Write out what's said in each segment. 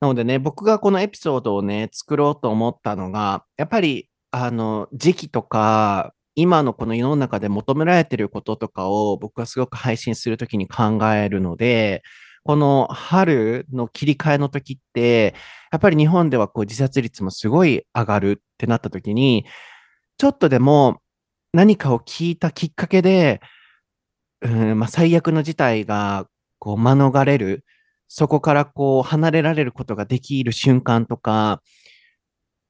なのでね、僕がこのエピソードをね、作ろうと思ったのが、やっぱり、あの、時期とか、今のこの世の中で求められていることとかを僕はすごく配信するときに考えるので、この春の切り替えの時って、やっぱり日本ではこう自殺率もすごい上がるってなった時に、ちょっとでも何かを聞いたきっかけで、うんまあ、最悪の事態がこう免れる、そこからこう離れられることができる瞬間とか、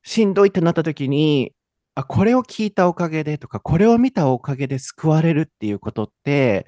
しんどいってなった時に、あ、これを聞いたおかげでとか、これを見たおかげで救われるっていうことって、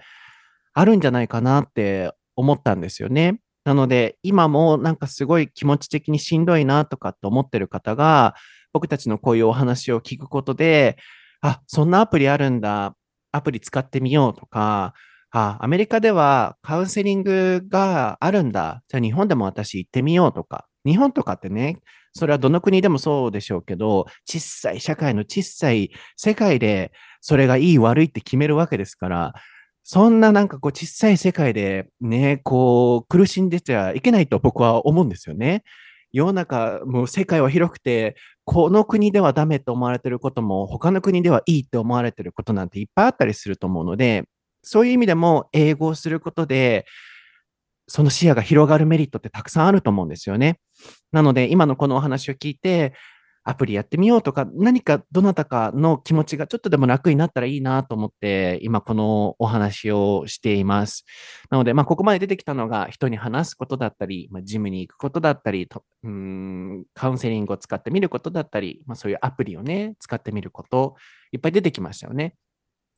あるんじゃないかなって思ったんですよね。なので、今もなんかすごい気持ち的にしんどいなとかって思ってる方が、僕たちのこういうお話を聞くことで、あ、そんなアプリあるんだ。アプリ使ってみようとか、あ、アメリカではカウンセリングがあるんだ。じゃあ日本でも私行ってみようとか。日本とかってね、それはどの国でもそうでしょうけど、小さい社会の小さい世界でそれがいい悪いって決めるわけですから、そんななんかこう小さい世界でね、こう苦しんでちゃいけないと僕は思うんですよね。世の中、もう世界は広くて、この国ではダメと思われてることも、他の国ではいいって思われてることなんていっぱいあったりすると思うので、そういう意味でも英語をすることで、その視野が広がるメリットってたくさんあると思うんですよね。なので、今のこのお話を聞いて、アプリやってみようとか、何かどなたかの気持ちがちょっとでも楽になったらいいなと思って、今このお話をしています。なので、まあ、ここまで出てきたのが、人に話すことだったり、まあ、ジムに行くことだったりとうん、カウンセリングを使ってみることだったり、まあ、そういうアプリをね、使ってみること、いっぱい出てきましたよね。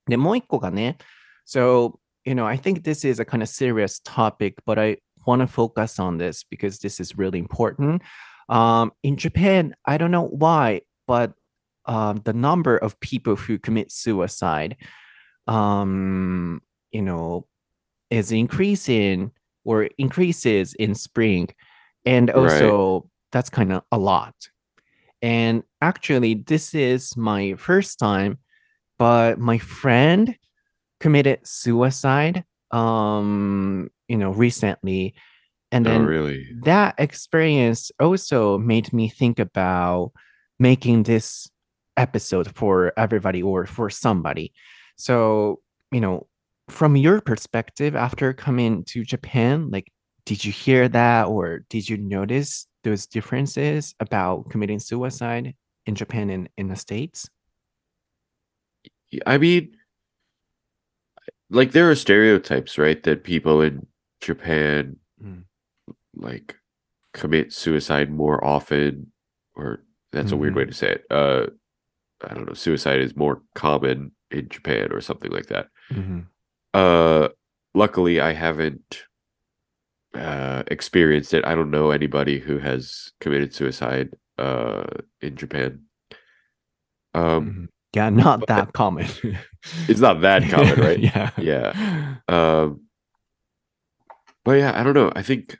で、もう一個がね、So, you know, I think this is a kind of serious topic, but I want to focus on this because this is really important. Um, in Japan, I don't know why, but um, the number of people who commit suicide, um, you know, is increasing or increases in spring. And also, right. that's kind of a lot. And actually, this is my first time, but my friend committed suicide um you know recently. And oh, then oh, really? that experience also made me think about making this episode for everybody or for somebody. So you know from your perspective after coming to japan like did you hear that or did you notice those differences about committing suicide in japan and in the states? I mean like there are stereotypes, right? That people in Japan mm. like commit suicide more often, or that's mm-hmm. a weird way mm-hmm. to say it. Uh, I don't know. Suicide is more common in Japan, or something like that. Mm-hmm. Uh, luckily, I haven't uh, experienced it. I don't know anybody who has committed suicide uh, in Japan. Um, mm-hmm. Yeah, not that common. it's not that common, right? yeah. Yeah. Um, but yeah, I don't know. I think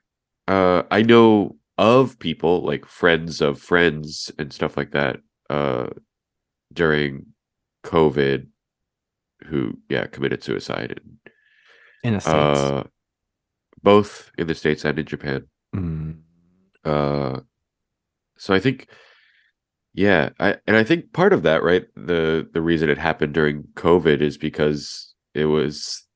uh, I know of people like friends of friends and stuff like that uh, during COVID who, yeah, committed suicide and in the states, uh, both in the states and in Japan. Mm. Uh, so I think yeah, I and I think part of that, right, the the reason it happened during COVID is because it was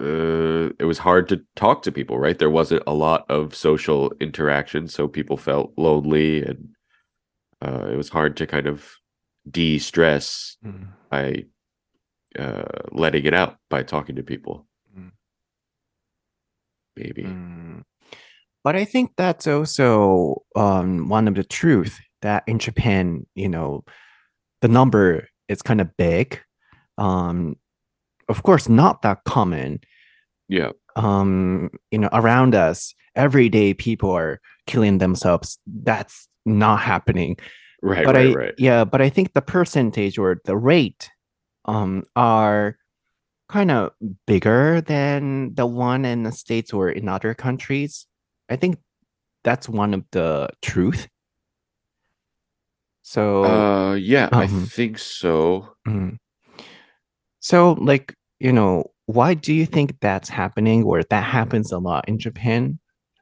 uh, it was hard to talk to people, right? There wasn't a lot of social interaction, so people felt lonely, and uh, it was hard to kind of de-stress mm. by uh, letting it out by talking to people. Mm. Maybe. Mm. But I think that's also um, one of the truth that in Japan, you know, the number is kind of big. Um, of course, not that common. Yeah. Um, you know, around us, every day people are killing themselves. That's not happening. Right. But right, I, right. yeah, but I think the percentage or the rate um are kind of bigger than the one in the states or in other countries. I think that's one of the truth so uh yeah, um, I think so. Mm. So like, you know, why do you think that's happening or that happens a lot in Japan?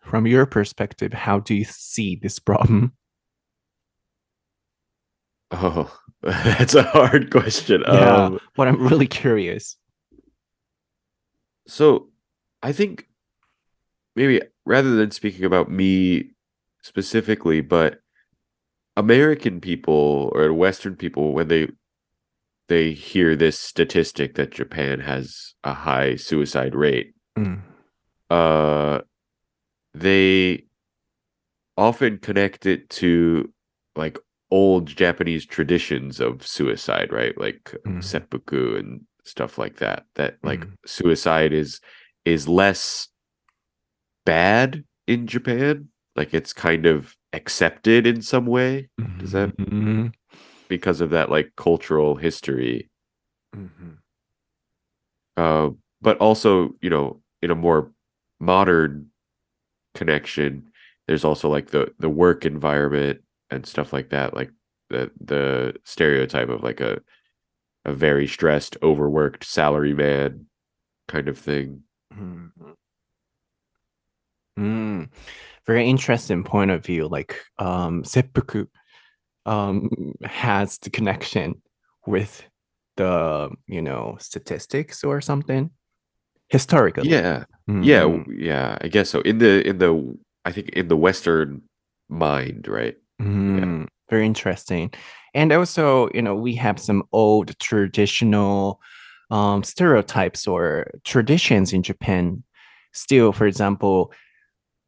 from your perspective, how do you see this problem? Oh, that's a hard question. Yeah, Um, but I'm really curious. so I think maybe rather than speaking about me specifically, but American people or Western people, when they they hear this statistic that Japan has a high suicide rate, Mm. uh, they often connect it to like old Japanese traditions of suicide, right? Like Mm. seppuku and stuff like that. That like Mm. suicide is is less bad in Japan. Like it's kind of accepted in some way Does that- Mhm. because of that like cultural history. Mhm. Uh, but also, you know, in a more modern connection, there's also like the the work environment and stuff like that, like the the stereotype of like a a very stressed, overworked salary man kind of thing. Mm. Mm. Very interesting point of view. Like um, seppuku um, has the connection with the you know statistics or something historically. Yeah, yeah, Mhm. w- yeah. I guess so. In the in the I think in the Western mind, right? Mm, very interesting. And also, you know, we have some old traditional um, stereotypes or traditions in Japan. Still, for example,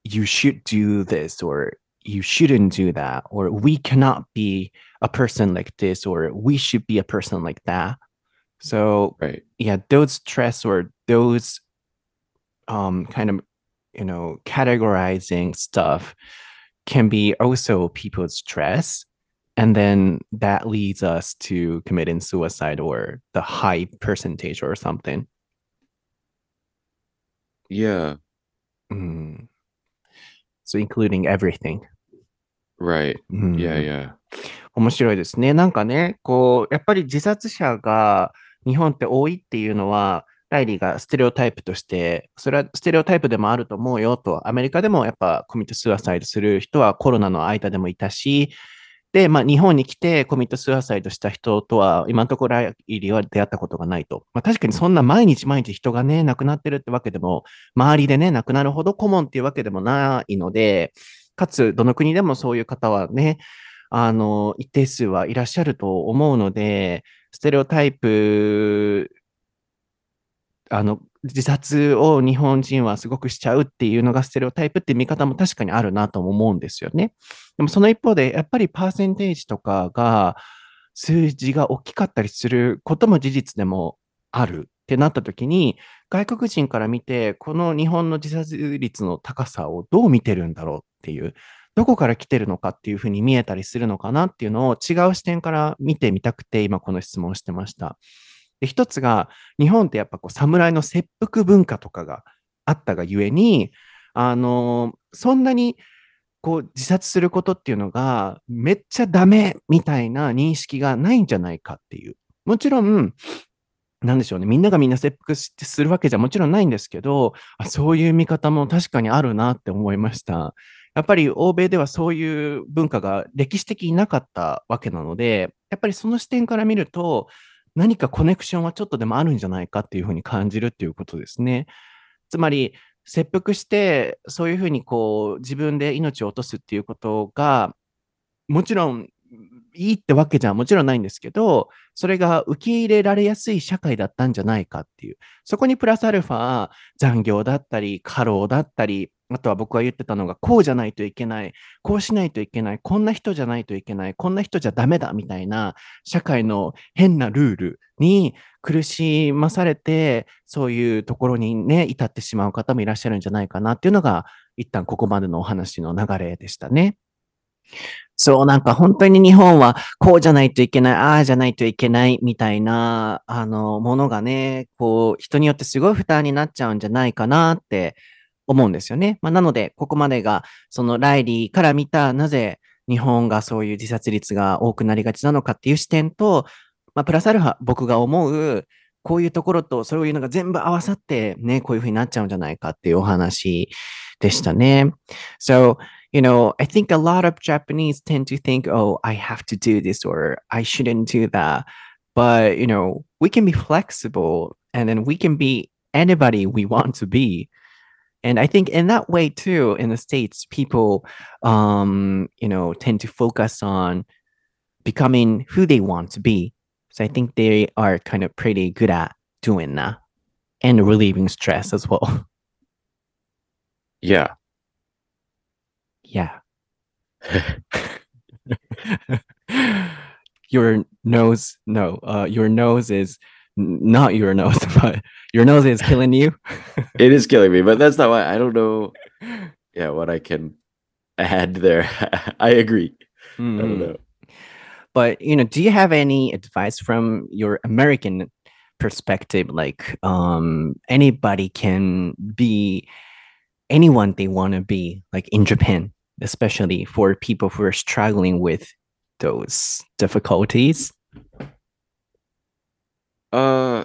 you should do this or you shouldn't do that, or we cannot be a person like this, or we should be a person like that. So, Right. yeah, those stress or those um, kind of, you know, categorizing stuff can be also people's stress. And then that leads us to committing suicide or the high percentage or something. Yeah. Mm. So including everything. Right. うん Yeah, yeah. 面白いですね。なんかね、こう、やっぱり自殺者が日本って多いっていうのは、ライリーがステレオタイプとして、それはステレオタイプでもあると思うよと、アメリカでもやっぱコミットスアサイドする人はコロナの間でもいたし、で、まあ日本に来てコミットスアサイドした人とは今のところライリーは出会ったことがないと。まあ確かにそんな毎日毎日人がね、亡くなってるってわけでも、周りでね、亡くなるほどコモンっていうわけでもないので、かつどの国でもそういう方はね、あの、一定数はいらっしゃると思うので、ステレオタイプ、あの、自殺を日本人はすごくしちゃうっていうのがステレオタイプって見方も確かにあるなとも思うんですよね。でもその一方で、やっぱりパーセンテージとかが、数字が大きかったりすることも事実でもあるってなった時に、外国人から見て、この日本の自殺率の高さをどう見てるんだろうっていう、どこから来てるのかっていうふうに見えたりするのかなっていうのを違う視点から見てみたくて、今この質問をしてました。で、一つが、日本ってやっぱこう、侍の切腹文化とかがあったがゆえに、あの、そんなにこう自殺することっていうのがめっちゃダメみたいな認識がないんじゃないかっていう。もちろん、なんでしょうね。みんながみんな切腹するわけじゃもちろんないんですけど、あそういう見方も確かにあるなって思いました。やっぱり欧米ではそういう文化が歴史的になかったわけなので、やっぱりその視点から見ると、何かコネクションはちょっとでもあるんじゃないかっていうふうに感じるっていうことですね。つまり、切腹して、そういうふうにこう、自分で命を落とすっていうことが、もちろんいいってわけじゃもちろんないんですけど、それが受け入れられやすい社会だったんじゃないかっていう。そこにプラスアルファ、残業だったり、過労だったり、あとは僕が言ってたのが、こうじゃないといけない、こうしないといけない、こんな人じゃないといけない、こんな人じゃダメだみたいな、社会の変なルールに苦しまされて、そういうところにね、至ってしまう方もいらっしゃるんじゃないかなっていうのが、一旦ここまでのお話の流れでしたね。そう、なんか本当に日本はこうじゃないといけない、ああじゃないといけないみたいな、あの、ものがね、こう、人によってすごい負担になっちゃうんじゃないかなって思うんですよね。まあ、なので、ここまでが、そのライリーから見た、なぜ日本がそういう自殺率が多くなりがちなのかっていう視点と、まあ、プラスアルファ、僕が思う、こういうところとそういうのが全部合わさってね、こういうふうになっちゃうんじゃないかっていうお話でしたね。So, you know, I think a lot of Japanese tend to think, oh, I have to do this or I shouldn't do that. But, you know, we can be flexible and then we can be anybody we want to be. And I think in that way too, in the States, people, um, you know, tend to focus on becoming who they want to be. So I think they are kind of pretty good at doing that and relieving stress as well. Yeah. Yeah. your nose, no, uh, your nose is not your nose, but your nose is killing you. it is killing me, but that's not why I don't know. Yeah, what I can add there. I agree. Mm-hmm. I don't mm-hmm. know. But you know, do you have any advice from your American perspective? Like, um, anybody can be anyone they want to be, like in Japan, especially for people who are struggling with those difficulties. Uh,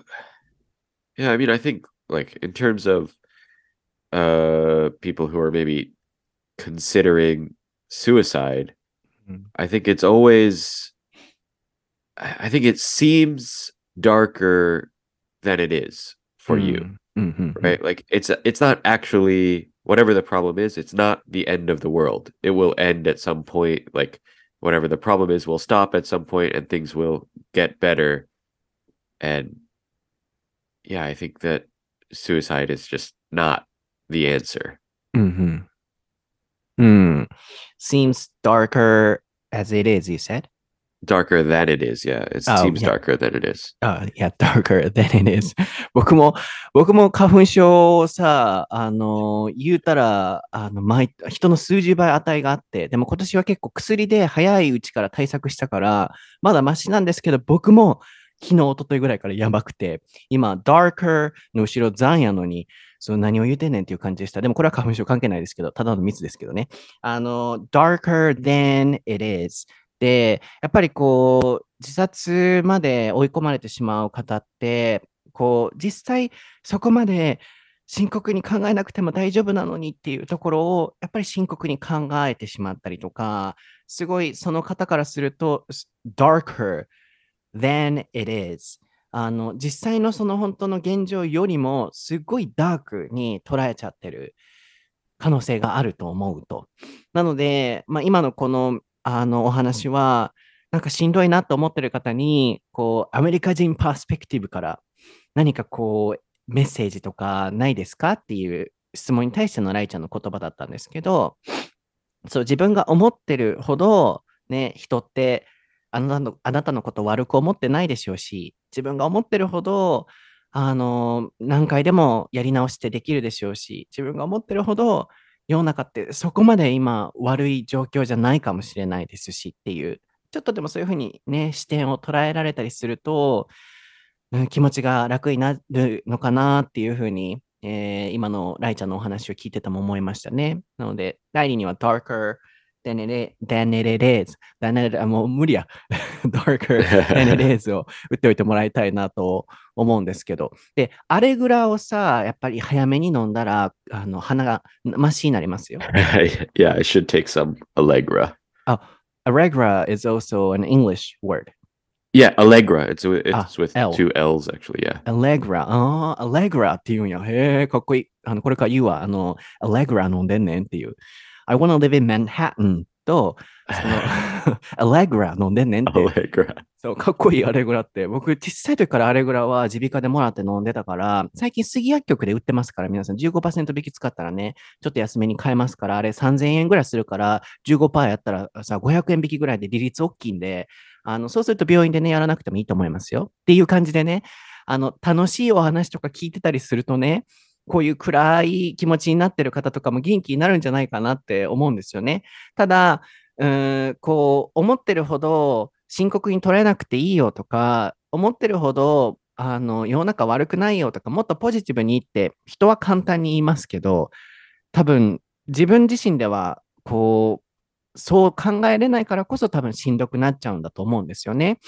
yeah. I mean, I think like in terms of uh people who are maybe considering suicide, mm-hmm. I think it's always I think it seems darker than it is for mm. you. Mm-hmm. Right? Like it's it's not actually whatever the problem is, it's not the end of the world. It will end at some point like whatever the problem is will stop at some point and things will get better. And yeah, I think that suicide is just not the answer. Mm-hmm. Mm. Seems darker as it is, you said? darker than it is. Yeah. It oh, seems yeah. darker than it is. Uh, yeah, darker than it is. 僕も、僕も花粉症をさ、あの、言うたら、あの、毎、人の数十倍値があって、でも今年は結構薬で早いうちから対策したから、まだマシなんですけど、僕も昨日、一昨日ぐらいからやばくて、今、darker の後ろ残やのに、その何を言うてんねんっていう感じでした。でもこれは花粉症関係ないですけど、ただの密ですけどね。あの、darker than it is で、やっぱりこう、自殺まで追い込まれてしまう方って、こう、実際そこまで深刻に考えなくても大丈夫なのにっていうところを、やっぱり深刻に考えてしまったりとか、すごいその方からすると、darker than it is。あの、実際のその本当の現状よりも、すごいダークに捉えちゃってる可能性があると思うと。なので、まあ、今のこのあのお話は、なんかしんどいなと思ってる方に、こう、アメリカ人パースペクティブから何かこう、メッセージとかないですかっていう質問に対してのライちゃんの言葉だったんですけど、そう、自分が思ってるほど、ね、人ってあなたの、あなたのこと悪く思ってないでしょうし、自分が思ってるほど、あの、何回でもやり直してできるでしょうし、自分が思ってるほど、世の中ってそこまで今悪い状況じゃないかもしれないですしっていう、ちょっとでもそういうふうにね、視点を捉えられたりすると、うん、気持ちが楽になるのかなっていうふうに、えー、今のライちゃんのお話を聞いてても思いましたね。なので、ライリーには darker than it, than it is, than it, もう無理や。darker than it is を打っておいてもらいたいなと思うんですけど。で、アレグラをさ、やっぱり早めに飲んだら、あの、鼻がマシになりますよ。yeah, I should take some Allegra. Oh, Allegra is also an English word. Yeah, Allegra. It's it's with L. two L's actually. Yeah. Allegra. ああ、Allegra って言うんや。へえ、かっこいい。あの、これから言うわ。あの、Allegra 飲んでんねんっていう。I wanna live in Manhattan と、その、アレグラ飲んでんねんって。アレグラ。そう、かっこいいアレグラって。僕、小さい時からアレグラは耳鼻科でもらって飲んでたから、最近杉薬局で売ってますから、皆さん15%引き使ったらね、ちょっと安めに買えますから、あれ3000円ぐらいするから、15%やったらさ、500円引きぐらいで利率大きいんで、あの、そうすると病院でね、やらなくてもいいと思いますよ。っていう感じでね、あの、楽しいお話とか聞いてたりするとね、こういう暗い気持ちになってる方とかも元気になるんじゃないかなって思うんですよね。ただ、うん、こう、思ってるほど深刻に捉えなくていいよとか、思ってるほど、あの、世の中悪くないよとか、もっとポジティブに言って、人は簡単に言いますけど、多分、自分自身では、こう、そう考えれないからこそ多分しんどくなっちゃうんだと思うんですよね。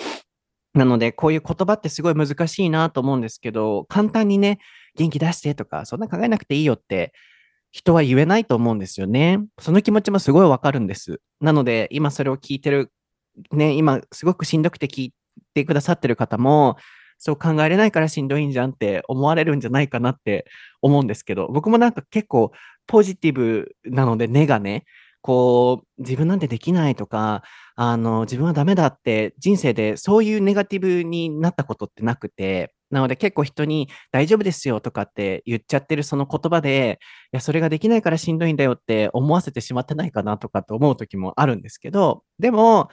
なので、こういう言葉ってすごい難しいなと思うんですけど、簡単にね、元気出してとか、そんな考えなくていいよって人は言えないと思うんですよね。その気持ちもすごいわかるんです。なので、今それを聞いてる、ね、今すごくしんどくて聞いてくださってる方も、そう考えれないからしんどいんじゃんって思われるんじゃないかなって思うんですけど、僕もなんか結構ポジティブなので、根がね、こう、自分なんてできないとか、あの、自分はダメだって人生でそういうネガティブになったことってなくて、なので結構人に大丈夫ですよとかって言っちゃってるその言葉で、いや、それができないからしんどいんだよって思わせてしまってないかなとかって思う時もあるんですけど、でも、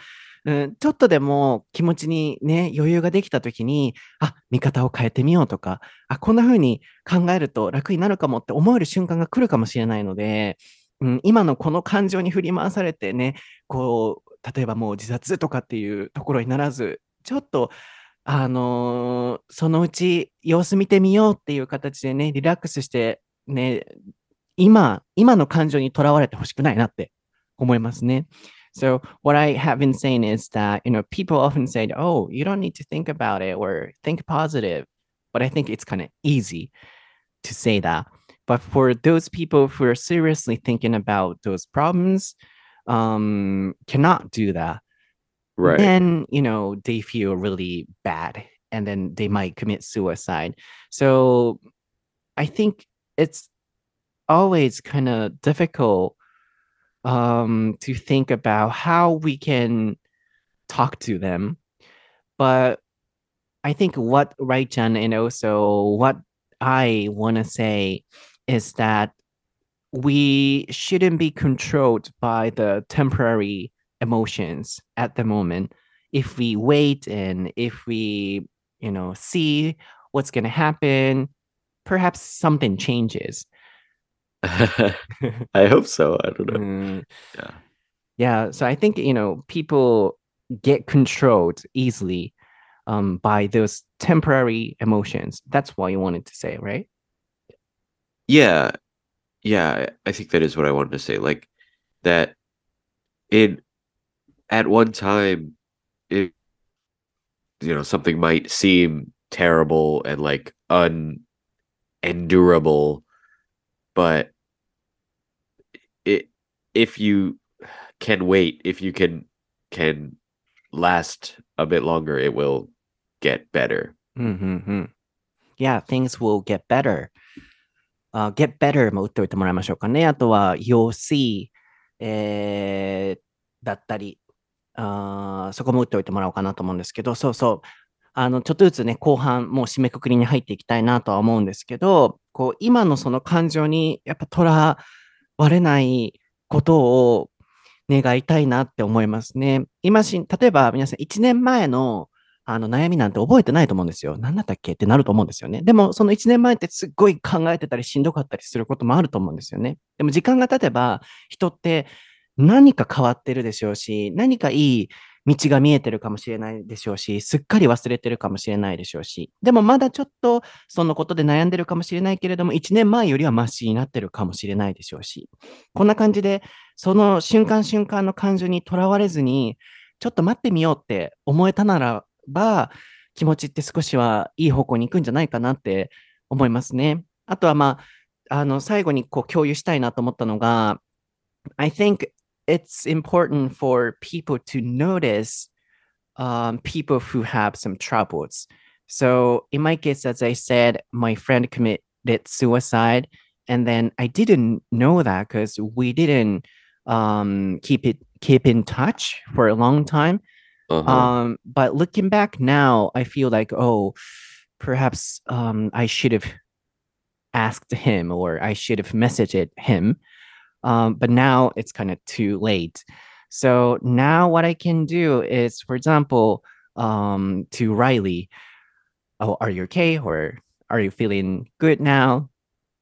うん、ちょっとでも気持ちにね、余裕ができた時に、あ、見方を変えてみようとか、あ、こんな風に考えると楽になるかもって思える瞬間が来るかもしれないので、うん、今のこの感情に振り回されてね、こう、例えばもう自殺とかっていうところにならず、ちょっと、あのー、そのうち様子見てみようっていう形でね、リラックスしてね、今、今の感情にとらわれてほしくないなって思いますね。So what I have been saying is that, you know, people often say, oh, you don't need to think about it or think positive. But I think it's kind of easy to say that. But for those people who are seriously thinking about those problems, um, cannot do that. Right. Then, you know, they feel really bad and then they might commit suicide. So I think it's always kind of difficult um, to think about how we can talk to them. But I think what Raichan and also what I want to say is that we shouldn't be controlled by the temporary emotions at the moment. If we wait and if we, you know, see what's going to happen, perhaps something changes. I hope so. I don't know. Mm. Yeah. Yeah. So I think, you know, people get controlled easily um, by those temporary emotions. That's what you wanted to say, right? Yeah. Yeah. I think that is what I wanted to say. Like that in at one time, it, you know, something might seem terrible and like unendurable, but it if you can wait, if you can can last a bit longer, it will get better. Mm-hmm. Yeah, things will get better. Uh, get better も打っておいてもらいましょうかね。あとは、you'll see、えー、だったり、あそこも打っておいてもらおうかなと思うんですけど、そうそう。あの、ちょっとずつね、後半、もう締めくくりに入っていきたいなとは思うんですけど、こう、今のその感情に、やっぱとら割れないことを願いたいなって思いますね。今し、例えば皆さん1年前のあの悩みなんて覚えてないと思うんですよ。何だったっけ？ってなると思うんですよね。でも、その1年前ってすっごい考えてたりしんどかったりすることもあると思うんですよね。でも時間が経てば人って何か変わってるでしょうし、何かいい道が見えてるかもしれないでしょうし、すっかり忘れてるかもしれないでしょうし、でもまだちょっとそのことで悩んでるかもしれないけれども、1年前よりはマシになってるかもしれないでしょうし、こんな感じで、その瞬間瞬間の感情にとらわれずに、ちょっと待ってみようって思えたならば、気持ちって少しはいい方向に行くんじゃないかなって思いますね。あとはまあ、あの、最後にこう共有したいなと思ったのが、I think it's important for people to notice um, people who have some troubles. So in my case, as I said, my friend committed suicide, and then I didn't know that because we didn't um, keep it keep in touch for a long time. Uh-huh. Um, but looking back now, I feel like oh, perhaps um, I should have asked him or I should have messaged him um, but now it's kind of too late. So now what I can do is, for example, um, to Riley, oh, are you okay? Or are you feeling good now?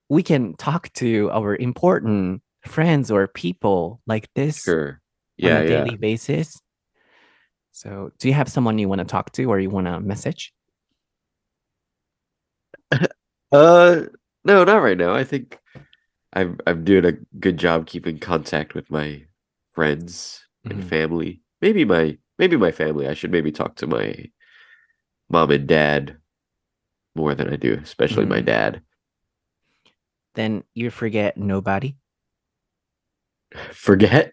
We can talk to our important friends or people like this sure. yeah, on a yeah. daily basis. So, do you have someone you want to talk to or you want to message? uh, no, not right now. I think I'm I'm doing a good job keeping contact with my friends and mm-hmm. family. Maybe my maybe my family. I should maybe talk to my mom and dad more than I do, especially my Mm. dad. Then you forget nobody. Forget?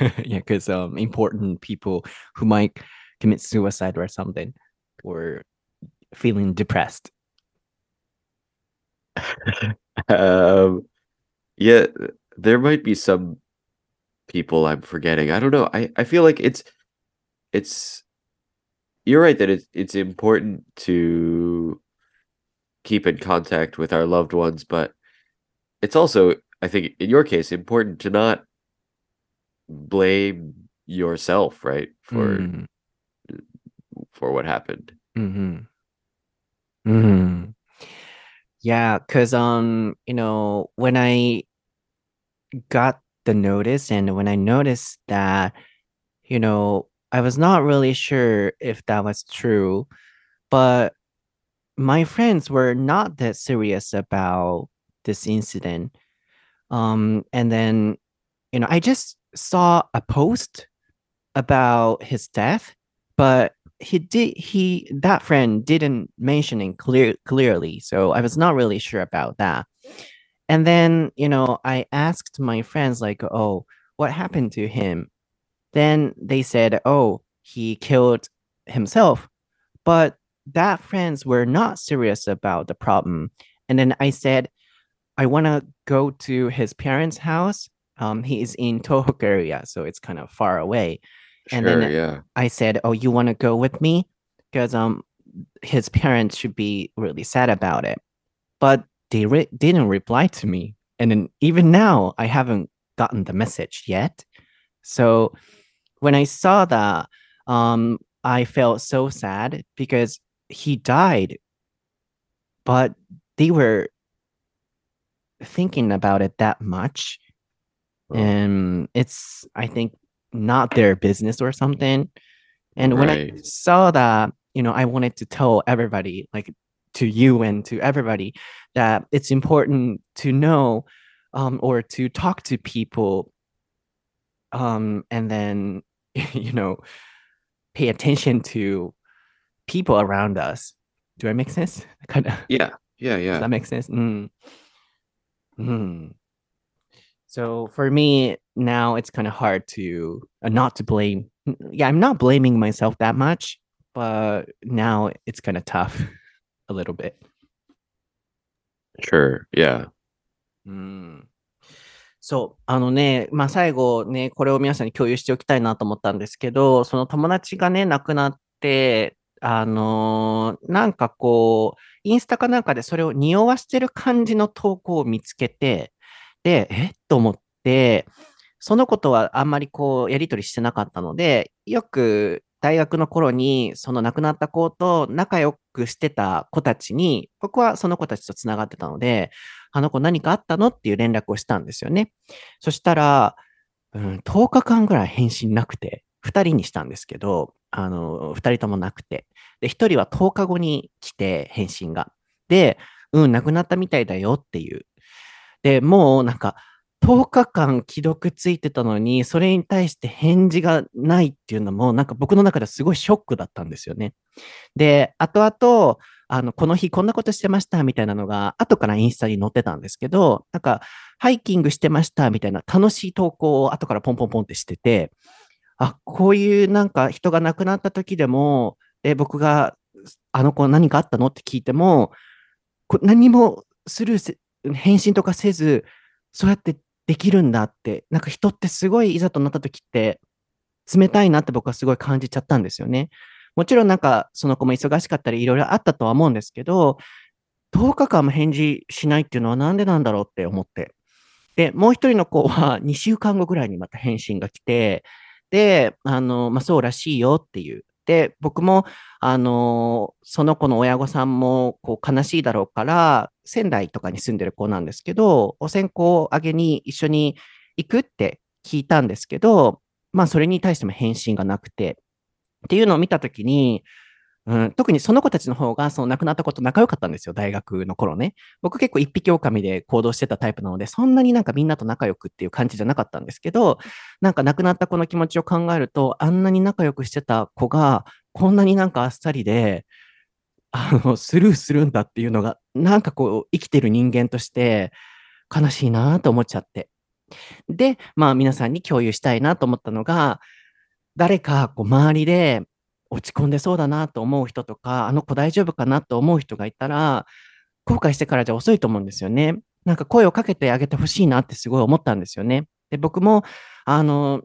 yeah, because um important people who might commit suicide or something or feeling depressed. um, yeah, there might be some people I'm forgetting. I don't know. I, I feel like it's it's you're right that it's it's important to keep in contact with our loved ones, but it's also, I think, in your case, important to not blame yourself, right, for Mm, for what happened. mhm. Mhm. Yeah, because um, you know, when I got the notice and when I noticed that, you know, I was not really sure if that was true, but my friends were not that serious about this incident. Um, and then, you know, I just saw a post about his death, but he did he that friend didn't mention it clear clearly, so I was not really sure about that. And then, you know, I asked my friends like, "Oh, what happened to him?" Then they said, "Oh, he killed himself." But that friends were not serious about the problem. And then I said, I want to go to his parents' house. Um, he is in Tohoku area, so it's kind of far away. And Sure, then yeah. I said, "Oh, you want to go with me?" Because um, his parents should be really sad about it. But they re- didn't reply to me, and then even now I haven't gotten the message yet. So when I saw that, um, I felt so sad because he died, but they were thinking about it that much, and it's I think not their business or something. And when I saw that, you know, I wanted to tell everybody, like to you and to everybody, that it's important to know um, or to talk to people um, and then, you know, pay attention to people around us. Do I make sense? Kind of. Yeah, yeah, Yeah. Does that make sense? Mm. Mm. So for me now, it's kind of hard to uh, not to blame. Yeah, I'm not blaming myself that much, but now it's kind of tough a little bit. Sure, yeah. うんそう、あのね、まあ最後ね、これを皆さんに共有しておきたいなと思ったんですけど、その友達がね、亡くなって、あのーなんかこう、インスタかなんかでそれを匂わしてる感じの投稿を見つけて、で、え？と思って、そのことはあんまりこう、やりとりしてなかったので、よく大学の頃に、その亡くなった子と仲良くしてた子たちに、僕はその子たちと繋がってたので、あの子何かあったのっていう連絡をしたんですよね。そしたら、うん、10日間ぐらい返信なくて、2人にしたんですけど、あの、2人ともなくて。で、1人は10日後に来て、返信が。で、うん、亡くなったみたいだよっていう。で、もうなんか、10日間既読ついてたのに、それに対して返事がないっていうのも、なんか僕の中ではすごいショックだったんですよね。で、後々、あの、この日こんなことしてましたみたいなのが、後からインスタに載ってたんですけど、なんか、ハイキングしてましたみたいな楽しい投稿を後からポンポンポンってしてて、あ、こういうなんか人が亡くなった時でも、え、僕が、あの子何かあったの？って聞いても、何もスルー、返信とかせず、そうやってできるんだって、なんか人ってすごいいざとなった時って、冷たいなって僕はすごい感じちゃったんですよね。もちろんなんかその子も忙しかったりいろいろあったとは思うんですけど、10日間も返事しないっていうのはなんでなんだろうって思って。で、もう一人の子は 2週間後ぐらいにまた返信が来て、で、あの、まあ、そうらしいよっていう。で、僕も、あの、その子の親御さんも、こう、悲しいだろうから、仙台とかに住んでる子なんですけど、お線香をあげに一緒に行くって聞いたんですけど、まあ、それに対しても返信がなくて、っていうのを見たときに、うん、特にその子たちの方が、その亡くなった子と仲良かったんですよ、大学の頃ね。僕結構一匹狼で行動してたタイプなので、そんなになんかみんなと仲良くっていう感じじゃなかったんですけど、なんか亡くなった子の気持ちを考えると、あんなに仲良くしてた子が、こんなになんかあっさりで、あの、スルーするんだっていうのが、なんかこう、生きてる人間として悲しいなと思っちゃって。で、まあ皆さんに共有したいなと思ったのが、誰かこう周りで落ち込んでそうだなと思う人とか、あの子大丈夫かなと思う人がいたら、後悔してからじゃ遅いと思うんですよね。なんか声をかけてあげてほしいなってすごい思ったんですよね。で、僕も、あの、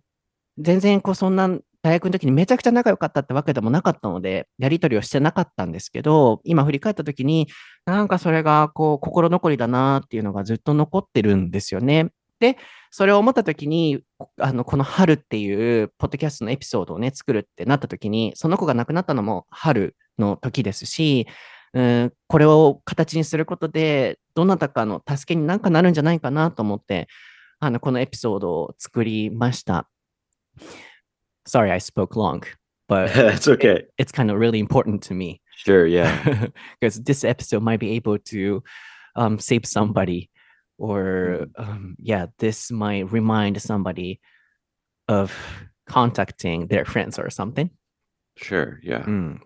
全然こうそんな大学の時にめちゃくちゃ仲良かったってわけでもなかったので、やり取りをしてなかったんですけど、今振り返った時に、なんかそれがこう心残りだなっていうのがずっと残ってるんですよね。で、それを思った時に、あの、この春っていうポッドキャストのエピソードをね、作るってなった時に、その子が亡くなったのも春の時ですし、うん、これを形にすることで、どなたかの助けになんかなるんじゃないかなと思って、あの、このエピソードを作りました。Sorry, I spoke long, but it's okay. It, it's kind of really important to me. Sure, yeah. because this episode might be able to um, save somebody or um, yeah this might remind somebody of contacting their friends or something sure yeah mm.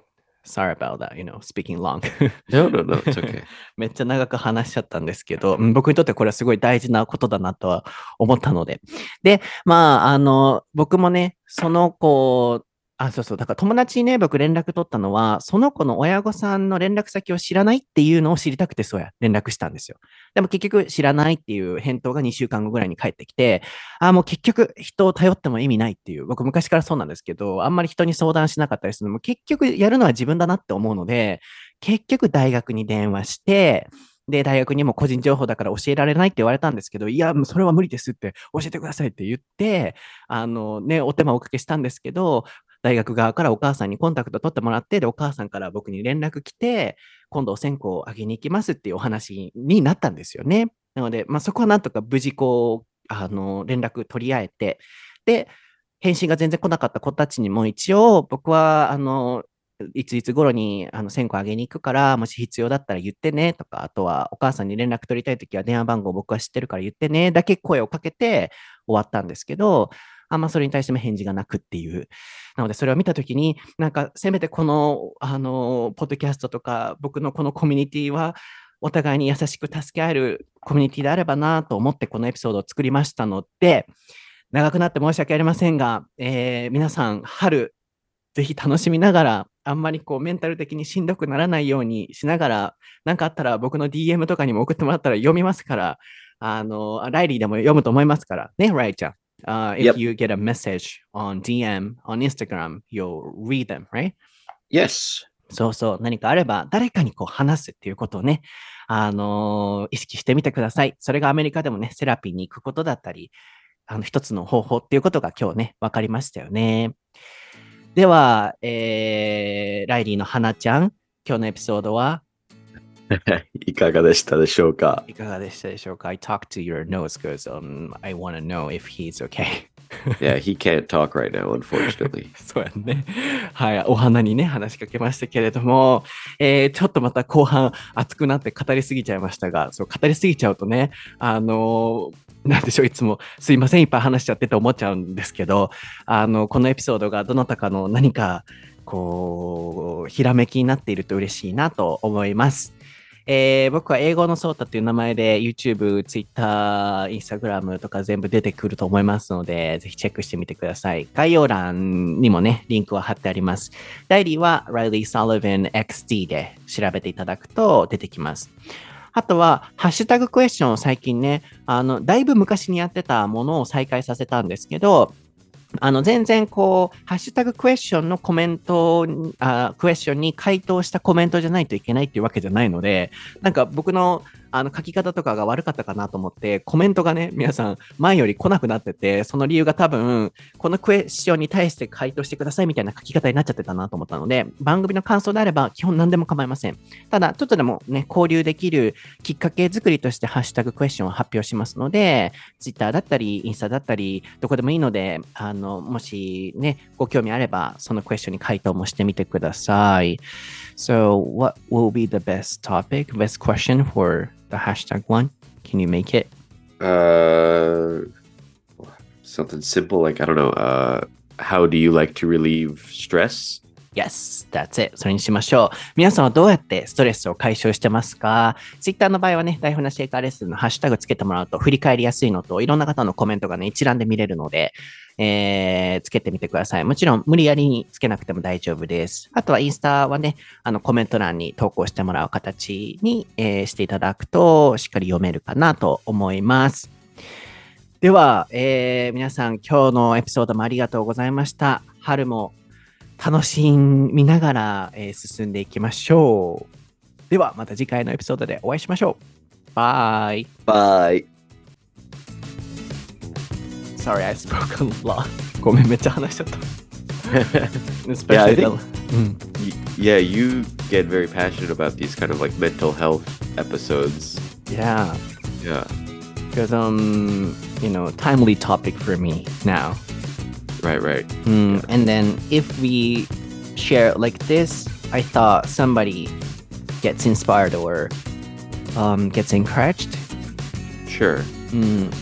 Sorry about that you know speaking long no no no it's okay めっちゃ長く話しちゃったんですけど、僕にとってこれはすごい大事なことだなとは思ったので。で、まあ、あの、僕もね、その子あ、そうそう。だから友達にね、僕連絡取ったのは、その子の親御さんの連絡先を知らないっていうのを知りたくて、そうや、連絡したんですよ。でも結局知らないっていう返答が2週間後ぐらいに返ってきて、あ、もう結局人を頼っても意味ないっていう、僕昔からそうなんですけど、あんまり人に相談しなかったりするのも結局やるのは自分だなって思うので、結局大学に電話して、で、大学にも個人情報だから教えられないって言われたんですけど、いや、それは無理ですって教えてくださいって言って、あのね、お手間をおかけしたんですけど、大学側からお母さんにコンタクト取ってもらって、で、お母さんから僕に連絡来て、今度線香をあげに行きますっていうお話になったんですよね。なので、まあ、そこはなんとか無事こう、あの、連絡取り合えて、で、返信が全然来なかった子たちにも一応、僕は、あの、いついつ頃にあの線香あげに行くから、もし必要だったら言ってねとか、あとはお母さんに連絡取りたいときは電話番号僕は知ってるから言ってねだけ声をかけて終わったんですけど、あんまそれに対しても返事がなくっていう。なので、それを見たときに、なんか、せめてこの、あの、ポッドキャストとか、僕のこのコミュニティは、お互いに優しく助け合えるコミュニティであればなと思ってこのエピソードを作りましたので、長くなって申し訳ありませんが、えー、皆さん、春、ぜひ楽しみながら、あんまりこうメンタル的にしんどくならないようにしながら、何かあったら僕の DM とかにも送ってもらったら読みますから、あの、ライリーでも読むと思いますから。ね、ライちゃん。Uh, if yep. you get a message on DM on Instagram, you'll read them, right? Yes. そうそう、何かあれば、誰かにこう話すっていうことをね、あのー、意識してみてください。それがアメリカでもね、セラピーに行くことだったり、あの、一つの方法っていうことが今日ね、分かりましたよね。では、えー、ライリーの花ちゃん、今日のエピソードは いかがでしたでしょうか？いかがでしたでしょうか ?I talked to your nose because、um, I want to know if he's okay. yeah, he can't talk right now, unfortunately. そうやね。はい、お花にね、話しかけましたけれども、えー、ちょっとまた後半熱くなって語りすぎちゃいましたが、そう、語りすぎちゃうとね、あのーなんでしょう、いつもすいません、いっぱい話しちゃってて思っちゃうんですけど、あの、このエピソードがどなたかの何か、こう、ひらめきになっていると嬉しいなと思います。えー、僕は英語のソータという名前で YouTube、Twitter、Instagram とか全部出てくると思いますので、ぜひチェックしてみてください。概要欄にもね、リンクは貼ってあります。代理は Riley Sullivan XD で調べていただくと出てきます。あとは、ハッシュタグクエスチョンを最近ね、あの、だいぶ昔にやってたものを再開させたんですけど、あの、全然こう、ハッシュタグクエスチョンのコメントあ、クエスチョンに回答したコメントじゃないといけないっていうわけじゃないので、なんか僕のあの書き方とかが悪かったかなと思って、コメントがね、皆さん前より来なくなってて、その理由が多分、このクエスチョンに対して回答してくださいみたいな書き方になっちゃってたなと思ったので、番組の感想であれば基本何でも構いません。ただ、ちょっとでもね、交流できるきっかけ作りとしてハッシュタグクエスチョンを発表しますので、Twitter だったり、インスタだったり、どこでもいいので、あの、もしね、ご興味あれば、そのクエスチョンに回答もしてみてください。So, what will be the best topic, best question for the hashtag one? Can you make it? Uh, something simple like I don't know. Uh, how do you like to relieve stress? Yes, that's it. それにしましょう。皆さんはどうやってストレスを解消してますか ?Twitter の場合はね、ライフなシェイカーレッスンのハッシュタグつけてもらうと振り返りやすいのと、いろんな方のコメントがね、一覧で見れるので、えー、つけてみてください。もちろん無理やりにつけなくても大丈夫です。あとはインスタはね、あのコメント欄に投稿してもらう形に、えー、していただくと、しっかり読めるかなと思います。では、えー、皆さん今日のエピソードもありがとうございました。春も楽しみながら、えー、進んでいきましょう。では、また次回のエピソードでお会いしましょう。バイ。バイ。Sorry, I spoke a lot. ごめん、めっちゃ話しちゃった。Especially yeah, I think, mm. yeah, you get very passionate about these kind of like mental health episodes. Yeah. Yeah. Because um, you know, timely topic for me now. Right, right. Mm, and then if we share like this, I thought somebody gets inspired or um, gets encouraged. Sure. Mm,